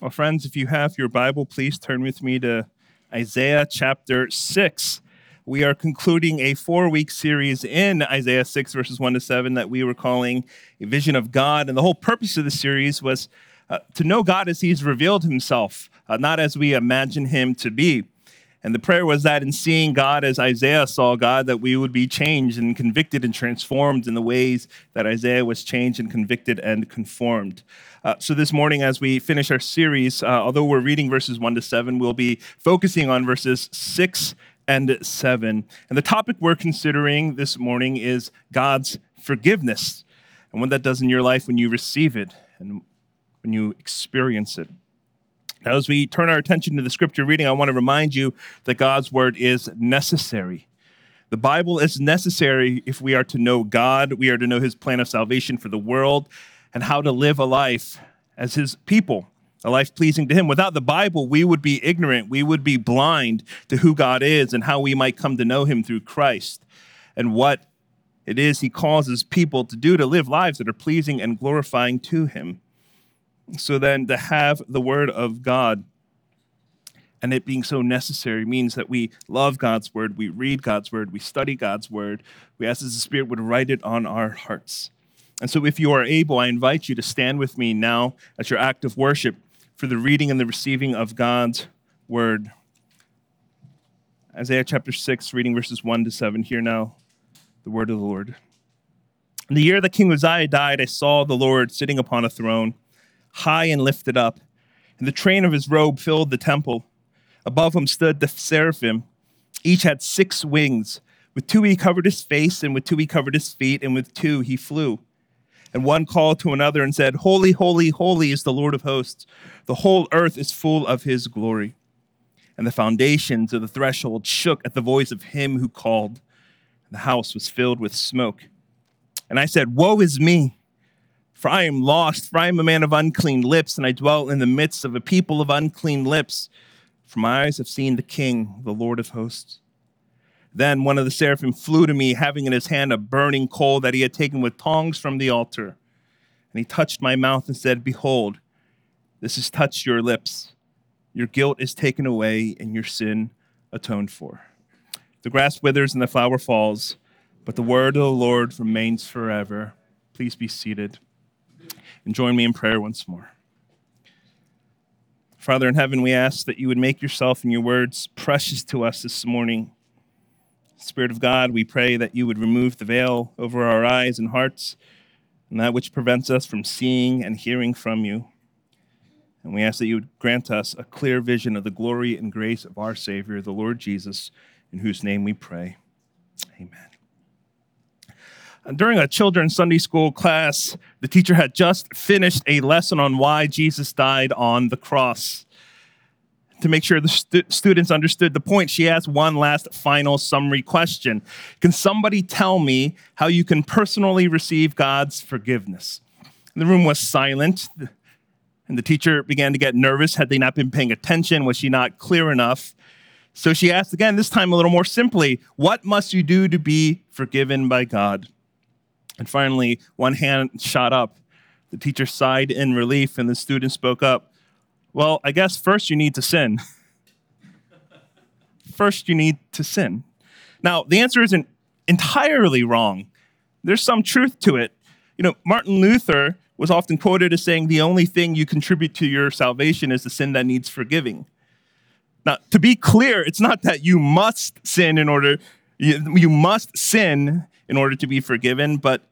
Well, friends, if you have your Bible, please turn with me to Isaiah chapter 6. We are concluding a four week series in Isaiah 6, verses 1 to 7, that we were calling A Vision of God. And the whole purpose of the series was uh, to know God as He's revealed Himself, uh, not as we imagine Him to be. And the prayer was that in seeing God as Isaiah saw God, that we would be changed and convicted and transformed in the ways that Isaiah was changed and convicted and conformed. Uh, so this morning, as we finish our series, uh, although we're reading verses 1 to 7, we'll be focusing on verses 6 and 7. And the topic we're considering this morning is God's forgiveness and what that does in your life when you receive it and when you experience it. Now, as we turn our attention to the scripture reading, I want to remind you that God's word is necessary. The Bible is necessary if we are to know God, we are to know his plan of salvation for the world, and how to live a life as his people, a life pleasing to him. Without the Bible, we would be ignorant, we would be blind to who God is and how we might come to know him through Christ and what it is he causes people to do to live lives that are pleasing and glorifying to him. So then, to have the word of God and it being so necessary means that we love God's word, we read God's word, we study God's word, we ask that the Spirit would write it on our hearts. And so, if you are able, I invite you to stand with me now at your act of worship for the reading and the receiving of God's word. Isaiah chapter 6, reading verses 1 to 7. Hear now the word of the Lord. In the year that King Uzziah died, I saw the Lord sitting upon a throne high and lifted up, and the train of his robe filled the temple. Above him stood the seraphim. Each had six wings. With two he covered his face, and with two he covered his feet, and with two he flew. And one called to another and said, Holy, holy, holy is the Lord of hosts. The whole earth is full of his glory. And the foundations of the threshold shook at the voice of him who called. And the house was filled with smoke. And I said, Woe is me! For I am lost, for I am a man of unclean lips, and I dwell in the midst of a people of unclean lips. For my eyes have seen the King, the Lord of hosts. Then one of the seraphim flew to me, having in his hand a burning coal that he had taken with tongs from the altar. And he touched my mouth and said, Behold, this has touched your lips. Your guilt is taken away, and your sin atoned for. The grass withers and the flower falls, but the word of the Lord remains forever. Please be seated and join me in prayer once more. Father in heaven, we ask that you would make yourself and your words precious to us this morning. Spirit of God, we pray that you would remove the veil over our eyes and hearts and that which prevents us from seeing and hearing from you. And we ask that you would grant us a clear vision of the glory and grace of our Savior, the Lord Jesus, in whose name we pray. Amen. During a children's Sunday school class, the teacher had just finished a lesson on why Jesus died on the cross. To make sure the stu- students understood the point, she asked one last final summary question Can somebody tell me how you can personally receive God's forgiveness? And the room was silent, and the teacher began to get nervous. Had they not been paying attention? Was she not clear enough? So she asked again, this time a little more simply What must you do to be forgiven by God? And finally, one hand shot up. The teacher sighed in relief, and the student spoke up. Well, I guess first you need to sin. first, you need to sin. Now, the answer isn't entirely wrong. There's some truth to it. You know, Martin Luther was often quoted as saying the only thing you contribute to your salvation is the sin that needs forgiving. Now, to be clear, it's not that you must sin in order, you, you must sin in order to be forgiven, but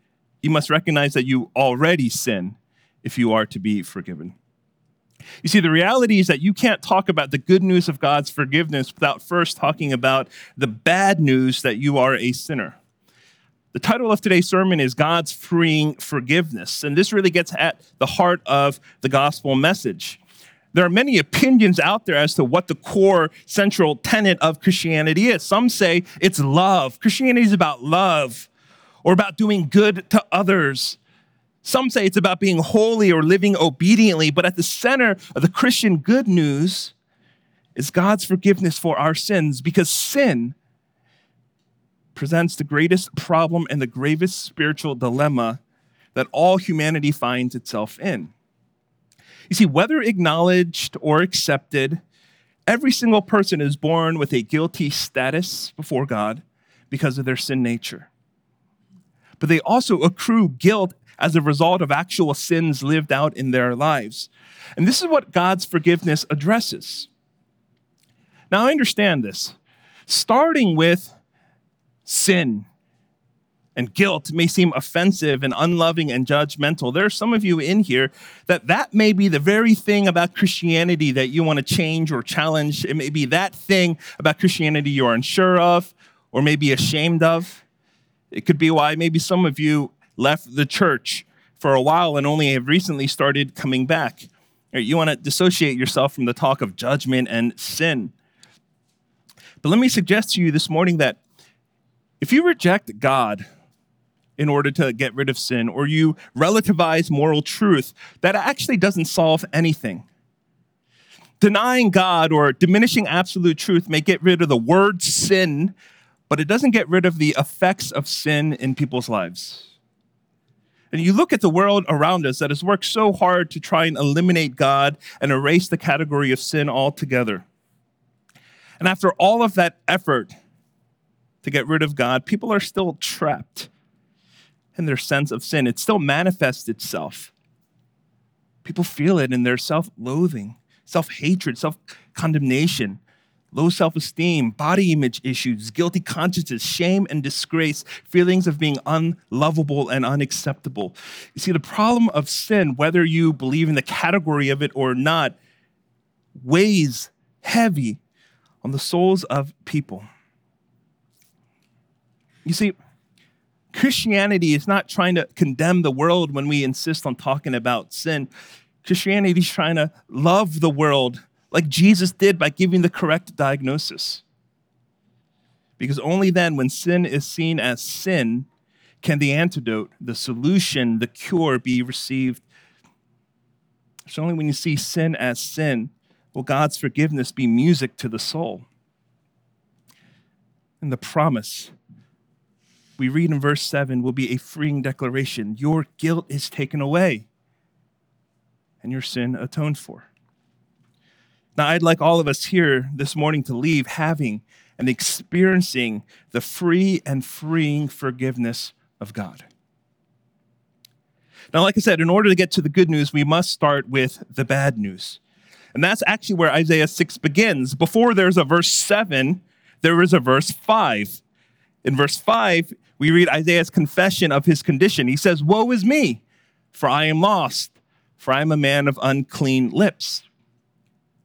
you must recognize that you already sin if you are to be forgiven. You see, the reality is that you can't talk about the good news of God's forgiveness without first talking about the bad news that you are a sinner. The title of today's sermon is God's Freeing Forgiveness, and this really gets at the heart of the gospel message. There are many opinions out there as to what the core central tenet of Christianity is. Some say it's love. Christianity is about love or about doing good to others. Some say it's about being holy or living obediently, but at the center of the Christian good news is God's forgiveness for our sins because sin presents the greatest problem and the gravest spiritual dilemma that all humanity finds itself in. You see, whether acknowledged or accepted, every single person is born with a guilty status before God because of their sin nature. But they also accrue guilt as a result of actual sins lived out in their lives. And this is what God's forgiveness addresses. Now, I understand this. Starting with sin and guilt may seem offensive and unloving and judgmental. There are some of you in here that that may be the very thing about Christianity that you want to change or challenge. It may be that thing about Christianity you're unsure of or maybe ashamed of. It could be why maybe some of you left the church for a while and only have recently started coming back. You want to dissociate yourself from the talk of judgment and sin. But let me suggest to you this morning that if you reject God in order to get rid of sin, or you relativize moral truth, that actually doesn't solve anything. Denying God or diminishing absolute truth may get rid of the word sin, but it doesn't get rid of the effects of sin in people's lives. And you look at the world around us that has worked so hard to try and eliminate God and erase the category of sin altogether. And after all of that effort to get rid of God, people are still trapped and their sense of sin. It still manifests itself. People feel it in their self loathing, self hatred, self condemnation, low self esteem, body image issues, guilty consciences, shame and disgrace, feelings of being unlovable and unacceptable. You see, the problem of sin, whether you believe in the category of it or not, weighs heavy on the souls of people. You see, Christianity is not trying to condemn the world when we insist on talking about sin. Christianity is trying to love the world like Jesus did by giving the correct diagnosis. Because only then, when sin is seen as sin, can the antidote, the solution, the cure be received. It's only when you see sin as sin will God's forgiveness be music to the soul. And the promise we read in verse 7 will be a freeing declaration. Your guilt is taken away and your sin atoned for. Now, I'd like all of us here this morning to leave having and experiencing the free and freeing forgiveness of God. Now, like I said, in order to get to the good news, we must start with the bad news. And that's actually where Isaiah 6 begins. Before there's a verse 7, there is a verse 5. In verse 5, we read Isaiah's confession of his condition. He says, Woe is me, for I am lost, for I am a man of unclean lips.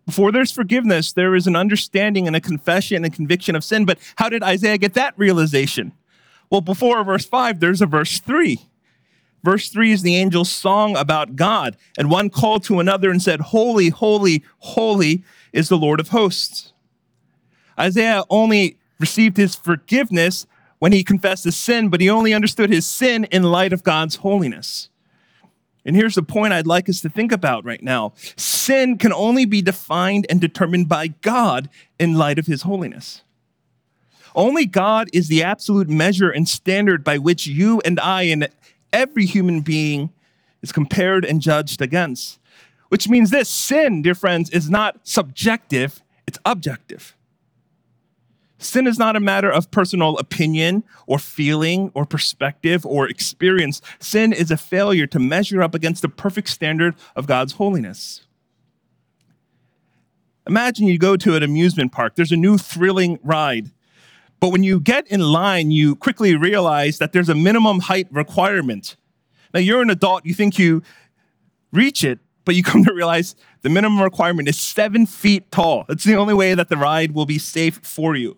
Before there's forgiveness, there is an understanding and a confession and conviction of sin. But how did Isaiah get that realization? Well, before verse 5, there's a verse 3. Verse 3 is the angel's song about God. And one called to another and said, Holy, holy, holy is the Lord of hosts. Isaiah only received his forgiveness when he confessed his sin, but he only understood his sin in light of God's holiness. And here's the point I'd like us to think about right now sin can only be defined and determined by God in light of his holiness. Only God is the absolute measure and standard by which you and I and every human being is compared and judged against. Which means this sin, dear friends, is not subjective, it's objective. Sin is not a matter of personal opinion or feeling or perspective or experience. Sin is a failure to measure up against the perfect standard of God's holiness. Imagine you go to an amusement park, there's a new thrilling ride. But when you get in line, you quickly realize that there's a minimum height requirement. Now, you're an adult, you think you reach it, but you come to realize the minimum requirement is seven feet tall. That's the only way that the ride will be safe for you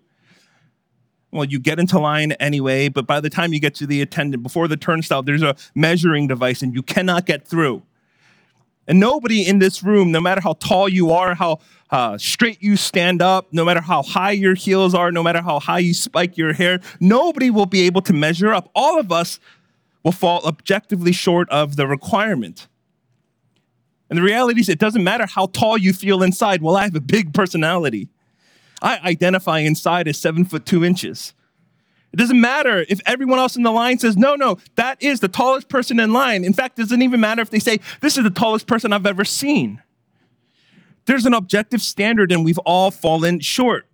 well, you get into line anyway, but by the time you get to the attendant, before the turnstile, there's a measuring device and you cannot get through. And nobody in this room, no matter how tall you are, how uh, straight you stand up, no matter how high your heels are, no matter how high you spike your hair, nobody will be able to measure up. All of us will fall objectively short of the requirement. And the reality is, it doesn't matter how tall you feel inside. Well, I have a big personality. I identify inside as seven foot two inches. It doesn't matter if everyone else in the line says, no, no, that is the tallest person in line. In fact, it doesn't even matter if they say, this is the tallest person I've ever seen. There's an objective standard, and we've all fallen short.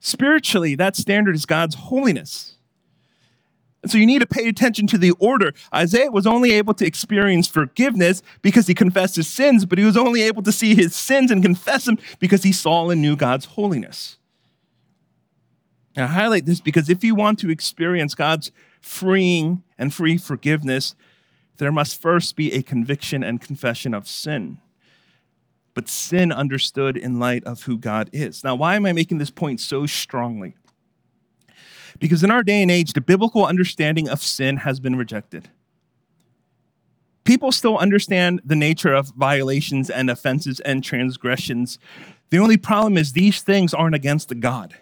Spiritually, that standard is God's holiness. So you need to pay attention to the order. Isaiah was only able to experience forgiveness because he confessed his sins, but he was only able to see his sins and confess them because he saw and knew God's holiness. I highlight this because if you want to experience God's freeing and free forgiveness, there must first be a conviction and confession of sin. But sin understood in light of who God is. Now, why am I making this point so strongly? Because in our day and age, the biblical understanding of sin has been rejected. People still understand the nature of violations and offenses and transgressions. The only problem is these things aren't against God.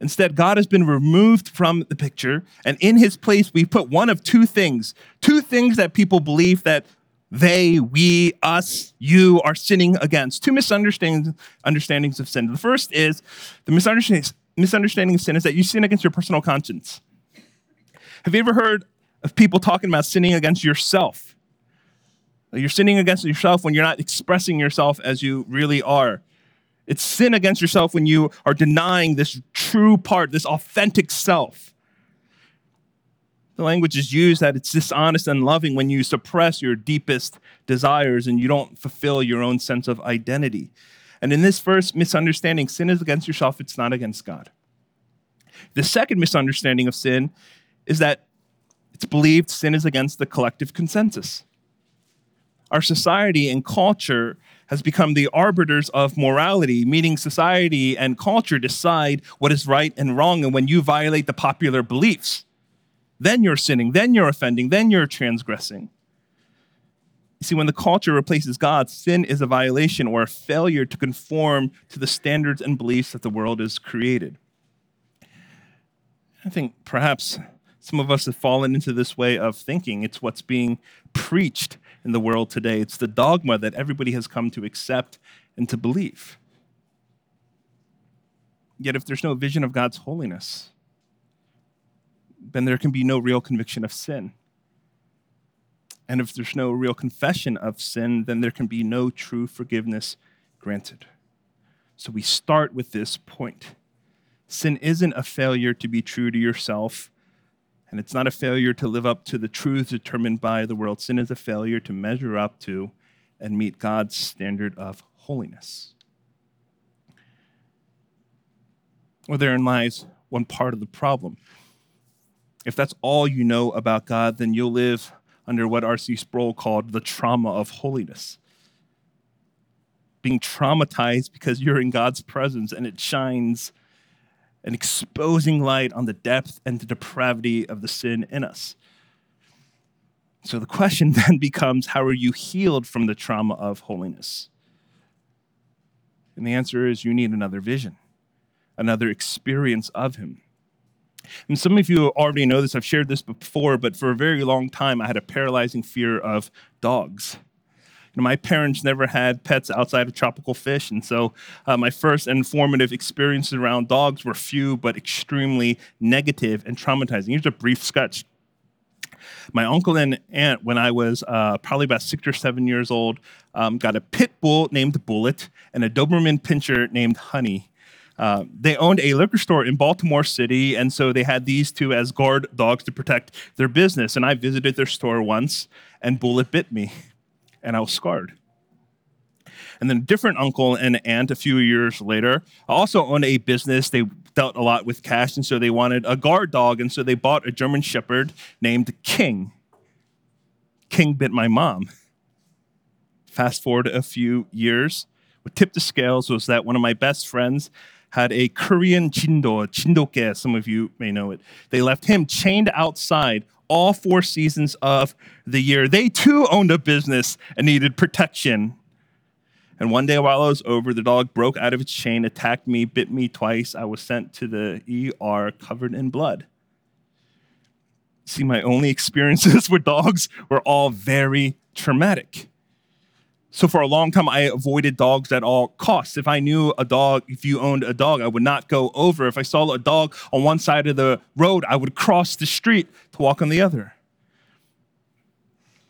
Instead, God has been removed from the picture, and in his place, we put one of two things two things that people believe that they, we, us, you are sinning against. Two misunderstandings understandings of sin. The first is the misunderstanding, misunderstanding of sin is that you sin against your personal conscience. Have you ever heard of people talking about sinning against yourself? You're sinning against yourself when you're not expressing yourself as you really are. It's sin against yourself when you are denying this true part, this authentic self. The language is used that it's dishonest and loving when you suppress your deepest desires and you don't fulfill your own sense of identity. And in this first misunderstanding, sin is against yourself, it's not against God. The second misunderstanding of sin is that it's believed sin is against the collective consensus. Our society and culture has become the arbiters of morality, meaning society and culture decide what is right and wrong. And when you violate the popular beliefs, then you're sinning, then you're offending, then you're transgressing. See, when the culture replaces God, sin is a violation or a failure to conform to the standards and beliefs that the world has created. I think perhaps some of us have fallen into this way of thinking. It's what's being preached in the world today. It's the dogma that everybody has come to accept and to believe. Yet, if there's no vision of God's holiness, then there can be no real conviction of sin. And if there's no real confession of sin, then there can be no true forgiveness granted. So we start with this point. Sin isn't a failure to be true to yourself and it's not a failure to live up to the truths determined by the world. Sin is a failure to measure up to and meet God's standard of holiness. Well, therein lies one part of the problem. If that's all you know about God, then you'll live under what R.C. Sproul called the trauma of holiness. Being traumatized because you're in God's presence and it shines an exposing light on the depth and the depravity of the sin in us. So the question then becomes how are you healed from the trauma of holiness? And the answer is you need another vision, another experience of Him. And some of you already know this, I've shared this before, but for a very long time I had a paralyzing fear of dogs know, my parents never had pets outside of tropical fish, and so uh, my first informative experiences around dogs were few but extremely negative and traumatizing. Here's a brief sketch. My uncle and aunt, when I was uh, probably about six or seven years old, um, got a pit bull named Bullet and a Doberman Pinscher named Honey. Uh, they owned a liquor store in Baltimore City, and so they had these two as guard dogs to protect their business. And I visited their store once, and Bullet bit me and I was scarred. And then a different uncle and aunt a few years later also owned a business. They dealt a lot with cash, and so they wanted a guard dog, and so they bought a German Shepherd named King. King bit my mom. Fast forward a few years, what tipped the scales was that one of my best friends had a Korean chindo, chindoke, some of you may know it. They left him chained outside all four seasons of the year. They too owned a business and needed protection. And one day while I was over, the dog broke out of its chain, attacked me, bit me twice. I was sent to the ER covered in blood. See, my only experiences with dogs were all very traumatic. So for a long time, I avoided dogs at all costs. If I knew a dog, if you owned a dog, I would not go over. If I saw a dog on one side of the road, I would cross the street to walk on the other.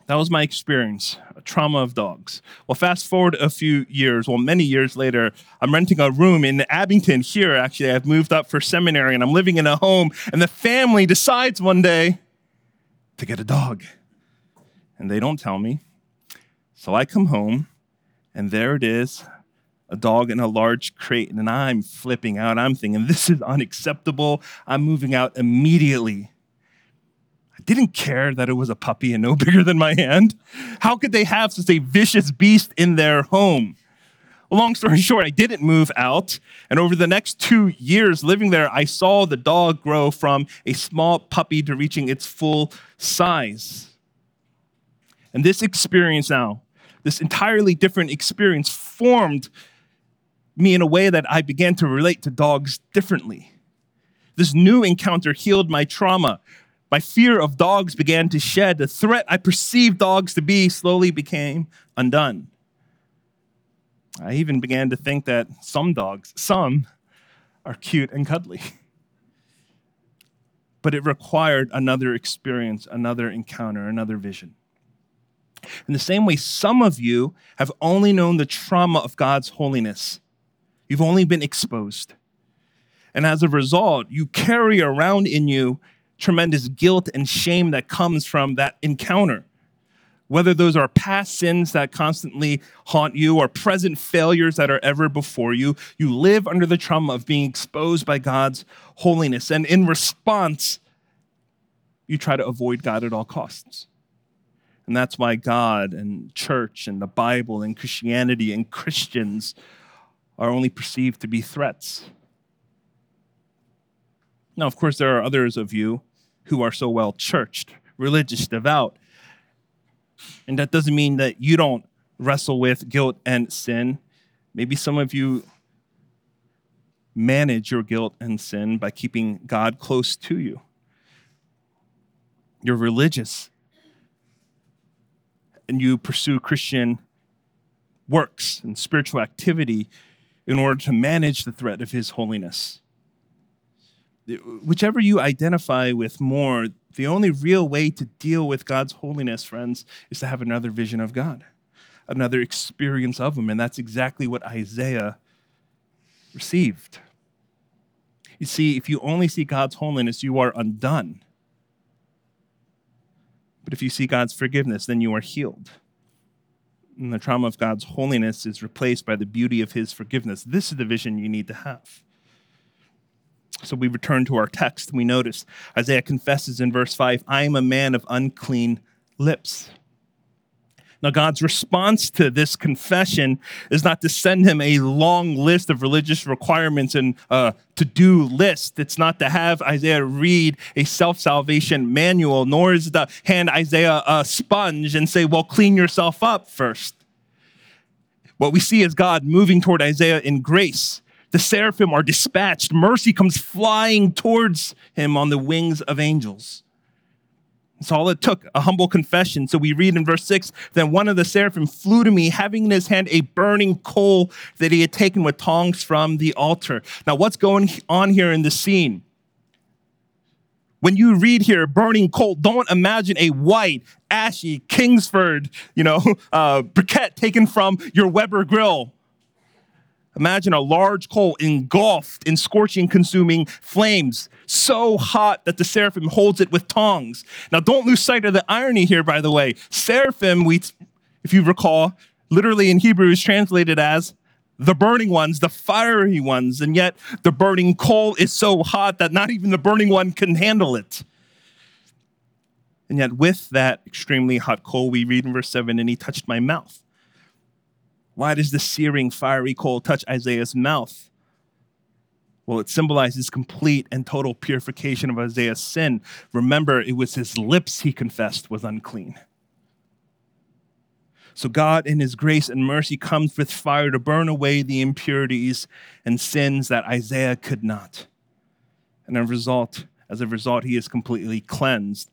That was my experience, a trauma of dogs. Well, fast forward a few years, well, many years later, I'm renting a room in Abington here. Actually, I've moved up for seminary and I'm living in a home, and the family decides one day to get a dog. And they don't tell me. So I come home, and there it is a dog in a large crate, and I'm flipping out. I'm thinking, this is unacceptable. I'm moving out immediately. I didn't care that it was a puppy and no bigger than my hand. How could they have such a vicious beast in their home? Long story short, I didn't move out. And over the next two years living there, I saw the dog grow from a small puppy to reaching its full size. And this experience now this entirely different experience formed me in a way that I began to relate to dogs differently. This new encounter healed my trauma. My fear of dogs began to shed. The threat I perceived dogs to be slowly became undone. I even began to think that some dogs, some, are cute and cuddly. But it required another experience, another encounter, another vision. In the same way, some of you have only known the trauma of God's holiness. You've only been exposed. And as a result, you carry around in you tremendous guilt and shame that comes from that encounter. Whether those are past sins that constantly haunt you or present failures that are ever before you, you live under the trauma of being exposed by God's holiness. And in response, you try to avoid God at all costs. And that's why God and church and the Bible and Christianity and Christians are only perceived to be threats. Now, of course, there are others of you who are so well churched, religious, devout. And that doesn't mean that you don't wrestle with guilt and sin. Maybe some of you manage your guilt and sin by keeping God close to you. You're religious and you pursue Christian works and spiritual activity in order to manage the threat of His holiness. Whichever you identify with more, the only real way to deal with God's holiness, friends, is to have another vision of God, another experience of Him. And that's exactly what Isaiah received. You see, if you only see God's holiness, you are undone. But if you see God's forgiveness, then you are healed. And the trauma of God's holiness is replaced by the beauty of his forgiveness. This is the vision you need to have. So we return to our text. We notice Isaiah confesses in verse 5 I am a man of unclean lips. Now, God's response to this confession is not to send him a long list of religious requirements and uh, to do list. It's not to have Isaiah read a self salvation manual, nor is to hand Isaiah a sponge and say, well, clean yourself up first. What we see is God moving toward Isaiah in grace. The seraphim are dispatched. Mercy comes flying towards him on the wings of angels. That's all it took, a humble confession. So we read in verse 6 Then one of the seraphim flew to me, having in his hand a burning coal that he had taken with tongs from the altar. Now, what's going on here in the scene? When you read here, burning coal, don't imagine a white, ashy Kingsford, you know, uh, briquette taken from your Weber grill. Imagine a large coal engulfed in scorching, consuming flames, so hot that the seraphim holds it with tongs. Now, don't lose sight of the irony here, by the way. Seraphim, we, if you recall, literally in Hebrew is translated as the burning ones, the fiery ones, and yet the burning coal is so hot that not even the burning one can handle it. And yet, with that extremely hot coal, we read in verse 7 and he touched my mouth. Why does the searing, fiery coal touch Isaiah's mouth? Well, it symbolizes complete and total purification of Isaiah's sin. Remember, it was his lips he confessed was unclean. So God, in his grace and mercy, comes with fire to burn away the impurities and sins that Isaiah could not. And as a result, as a result, he is completely cleansed.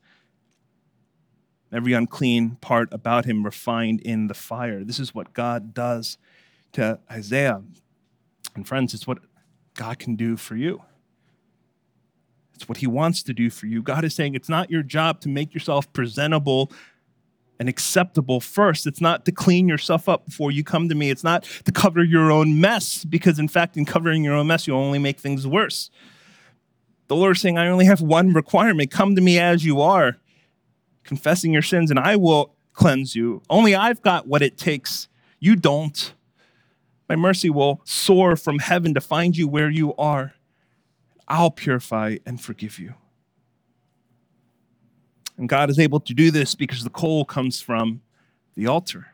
Every unclean part about him refined in the fire. This is what God does to Isaiah. And friends, it's what God can do for you. It's what he wants to do for you. God is saying it's not your job to make yourself presentable and acceptable first. It's not to clean yourself up before you come to me. It's not to cover your own mess, because in fact, in covering your own mess, you only make things worse. The Lord is saying, I only have one requirement come to me as you are, confessing your sins, and I will cleanse you. Only I've got what it takes. You don't. My mercy will soar from heaven to find you where you are. I'll purify and forgive you. And God is able to do this because the coal comes from the altar.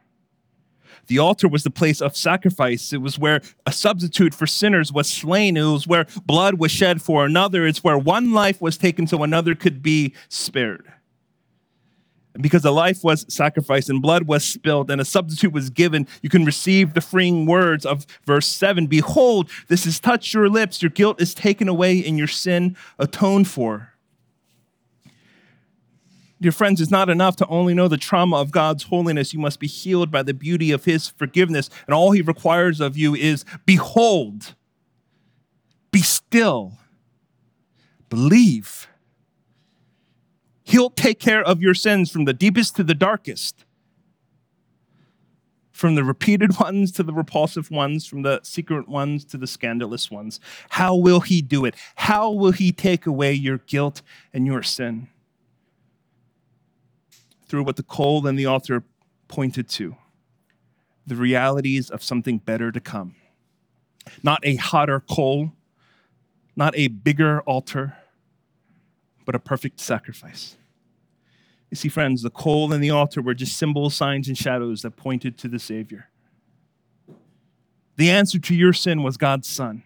The altar was the place of sacrifice. It was where a substitute for sinners was slain. It was where blood was shed for another. It's where one life was taken so another could be spared. Because a life was sacrificed and blood was spilled and a substitute was given, you can receive the freeing words of verse 7 Behold, this has touched your lips, your guilt is taken away, and your sin atoned for. Dear friends, it's not enough to only know the trauma of God's holiness. You must be healed by the beauty of his forgiveness. And all he requires of you is behold, be still, believe. He'll take care of your sins from the deepest to the darkest, from the repeated ones to the repulsive ones, from the secret ones to the scandalous ones. How will he do it? How will he take away your guilt and your sin? through what the coal and the altar pointed to the realities of something better to come. Not a hotter coal, not a bigger altar, but a perfect sacrifice. You see, friends, the coal and the altar were just symbols, signs, and shadows that pointed to the Savior. The answer to your sin was God's Son.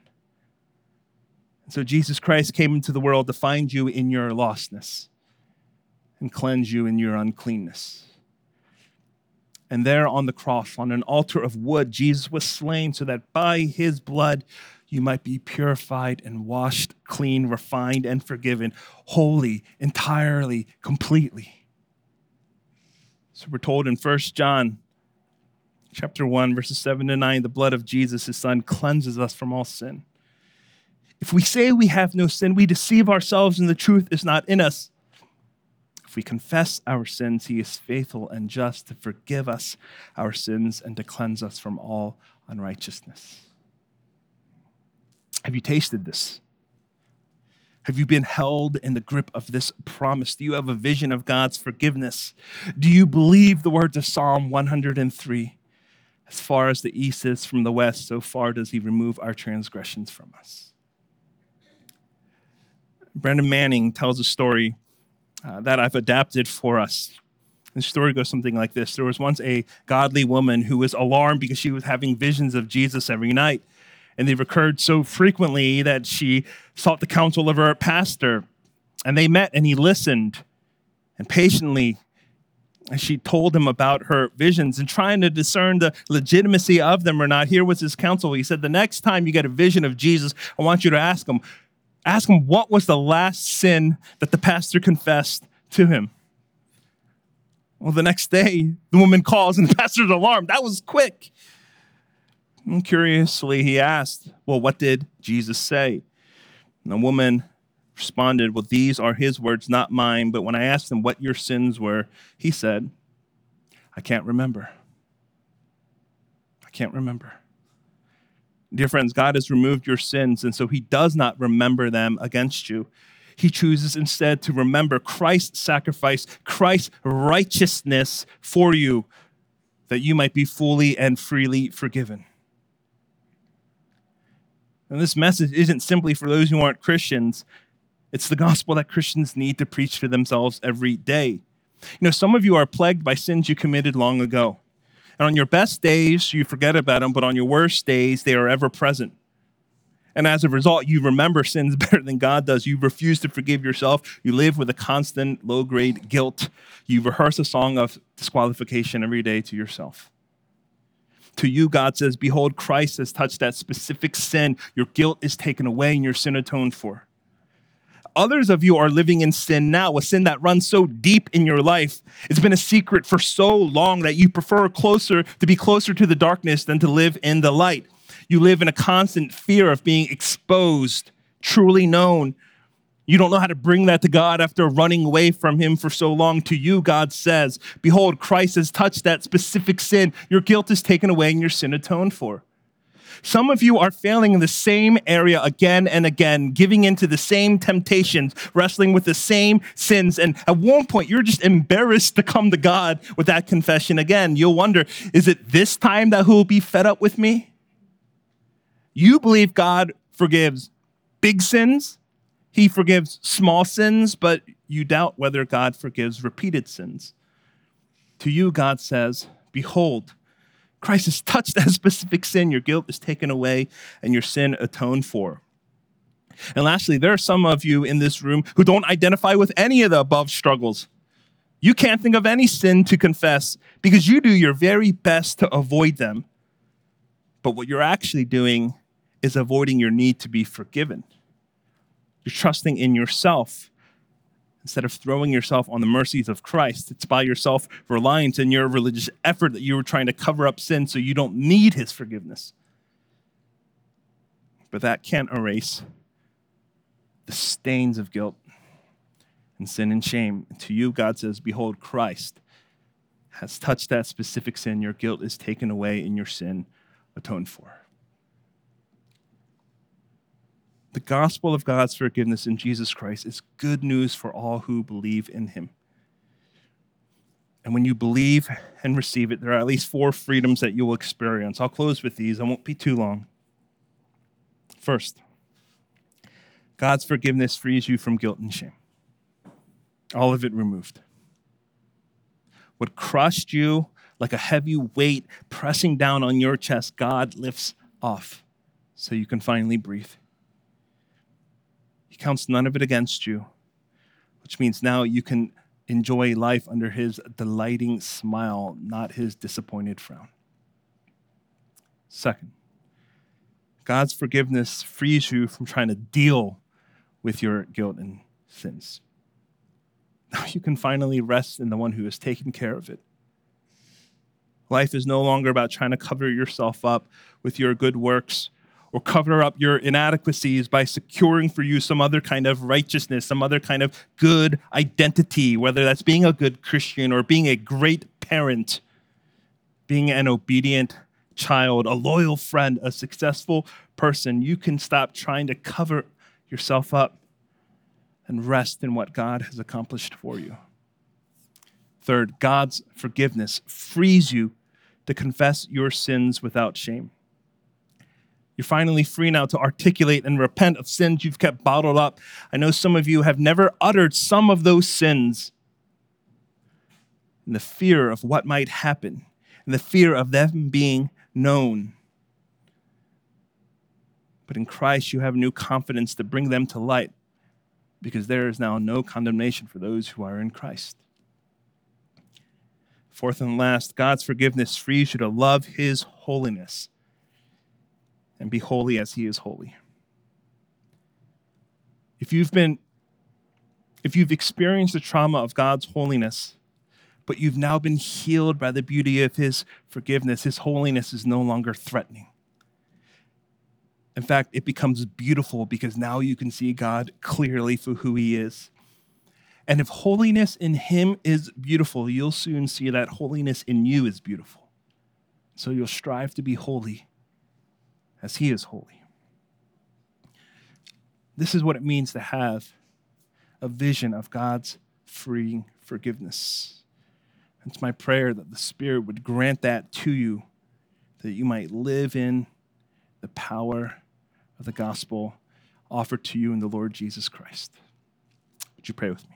And so Jesus Christ came into the world to find you in your lostness and cleanse you in your uncleanness. And there on the cross, on an altar of wood, Jesus was slain so that by his blood you might be purified and washed clean, refined, and forgiven, wholly, entirely, completely. So we're told in 1 John chapter 1, verses 7 to 9, the blood of Jesus, his son, cleanses us from all sin. If we say we have no sin, we deceive ourselves and the truth is not in us. If we confess our sins, he is faithful and just to forgive us our sins and to cleanse us from all unrighteousness. Have you tasted this? Have you been held in the grip of this promise? Do you have a vision of God's forgiveness? Do you believe the words of Psalm 103? As far as the east is from the west, so far does he remove our transgressions from us. Brennan Manning tells a story uh, that I've adapted for us. The story goes something like this There was once a godly woman who was alarmed because she was having visions of Jesus every night. And they recurred so frequently that she sought the counsel of her pastor. And they met and he listened and patiently she told him about her visions and trying to discern the legitimacy of them or not. Here was his counsel. He said, The next time you get a vision of Jesus, I want you to ask him, Ask him what was the last sin that the pastor confessed to him. Well, the next day, the woman calls and the pastor's alarmed. That was quick. And curiously, he asked, Well, what did Jesus say? And the woman responded, Well, these are his words, not mine. But when I asked him what your sins were, he said, I can't remember. I can't remember. Dear friends, God has removed your sins, and so he does not remember them against you. He chooses instead to remember Christ's sacrifice, Christ's righteousness for you, that you might be fully and freely forgiven. And this message isn't simply for those who aren't Christians, it's the gospel that Christians need to preach to themselves every day. You know, some of you are plagued by sins you committed long ago. And on your best days, you forget about them, but on your worst days, they are ever present. And as a result, you remember sins better than God does. You refuse to forgive yourself. You live with a constant low grade guilt. You rehearse a song of disqualification every day to yourself. To you, God says, Behold, Christ has touched that specific sin. Your guilt is taken away and your sin atoned for. Others of you are living in sin now, a sin that runs so deep in your life. It's been a secret for so long that you prefer closer to be closer to the darkness than to live in the light. You live in a constant fear of being exposed, truly known. You don't know how to bring that to God after running away from Him for so long. To you, God says, Behold, Christ has touched that specific sin. Your guilt is taken away and your sin atoned for. Some of you are failing in the same area again and again, giving into the same temptations, wrestling with the same sins. And at one point, you're just embarrassed to come to God with that confession again. You'll wonder, is it this time that He'll be fed up with me? You believe God forgives big sins, He forgives small sins, but you doubt whether God forgives repeated sins. To you, God says, Behold, Christ has touched that specific sin. Your guilt is taken away and your sin atoned for. And lastly, there are some of you in this room who don't identify with any of the above struggles. You can't think of any sin to confess because you do your very best to avoid them. But what you're actually doing is avoiding your need to be forgiven. You're trusting in yourself instead of throwing yourself on the mercies of Christ. It's by your self reliance and your religious effort that you were trying to cover up sin so you don't need his forgiveness. But that can't erase the stains of guilt and sin and shame. And to you, God says, Behold, Christ has touched that specific sin. Your guilt is taken away and your sin atoned for. The gospel of God's forgiveness in Jesus Christ is good news for all who believe in him. And when you believe and receive it, there are at least four freedoms that you will experience. I'll close with these, I won't be too long. First, God's forgiveness frees you from guilt and shame, all of it removed. What crushed you like a heavy weight pressing down on your chest, God lifts off so you can finally breathe counts none of it against you, which means now you can enjoy life under his delighting smile, not his disappointed frown. Second, God's forgiveness frees you from trying to deal with your guilt and sins. Now you can finally rest in the one who has taken care of it. Life is no longer about trying to cover yourself up with your good works or cover up your inadequacies by securing for you some other kind of righteousness, some other kind of good identity, whether that's being a good Christian or being a great parent, being an obedient child, a loyal friend, a successful person. You can stop trying to cover yourself up and rest in what God has accomplished for you. Third, God's forgiveness frees you to confess your sins without shame. You're finally free now to articulate and repent of sins you've kept bottled up. I know some of you have never uttered some of those sins. And the fear of what might happen, and the fear of them being known. But in Christ, you have new confidence to bring them to light because there is now no condemnation for those who are in Christ. Fourth and last, God's forgiveness frees you to love his holiness and be holy as he is holy. If you've been if you've experienced the trauma of God's holiness, but you've now been healed by the beauty of his forgiveness, his holiness is no longer threatening. In fact, it becomes beautiful because now you can see God clearly for who he is. And if holiness in him is beautiful, you'll soon see that holiness in you is beautiful. So you'll strive to be holy as he is holy. This is what it means to have a vision of God's freeing forgiveness. It's my prayer that the Spirit would grant that to you, that you might live in the power of the gospel offered to you in the Lord Jesus Christ. Would you pray with me?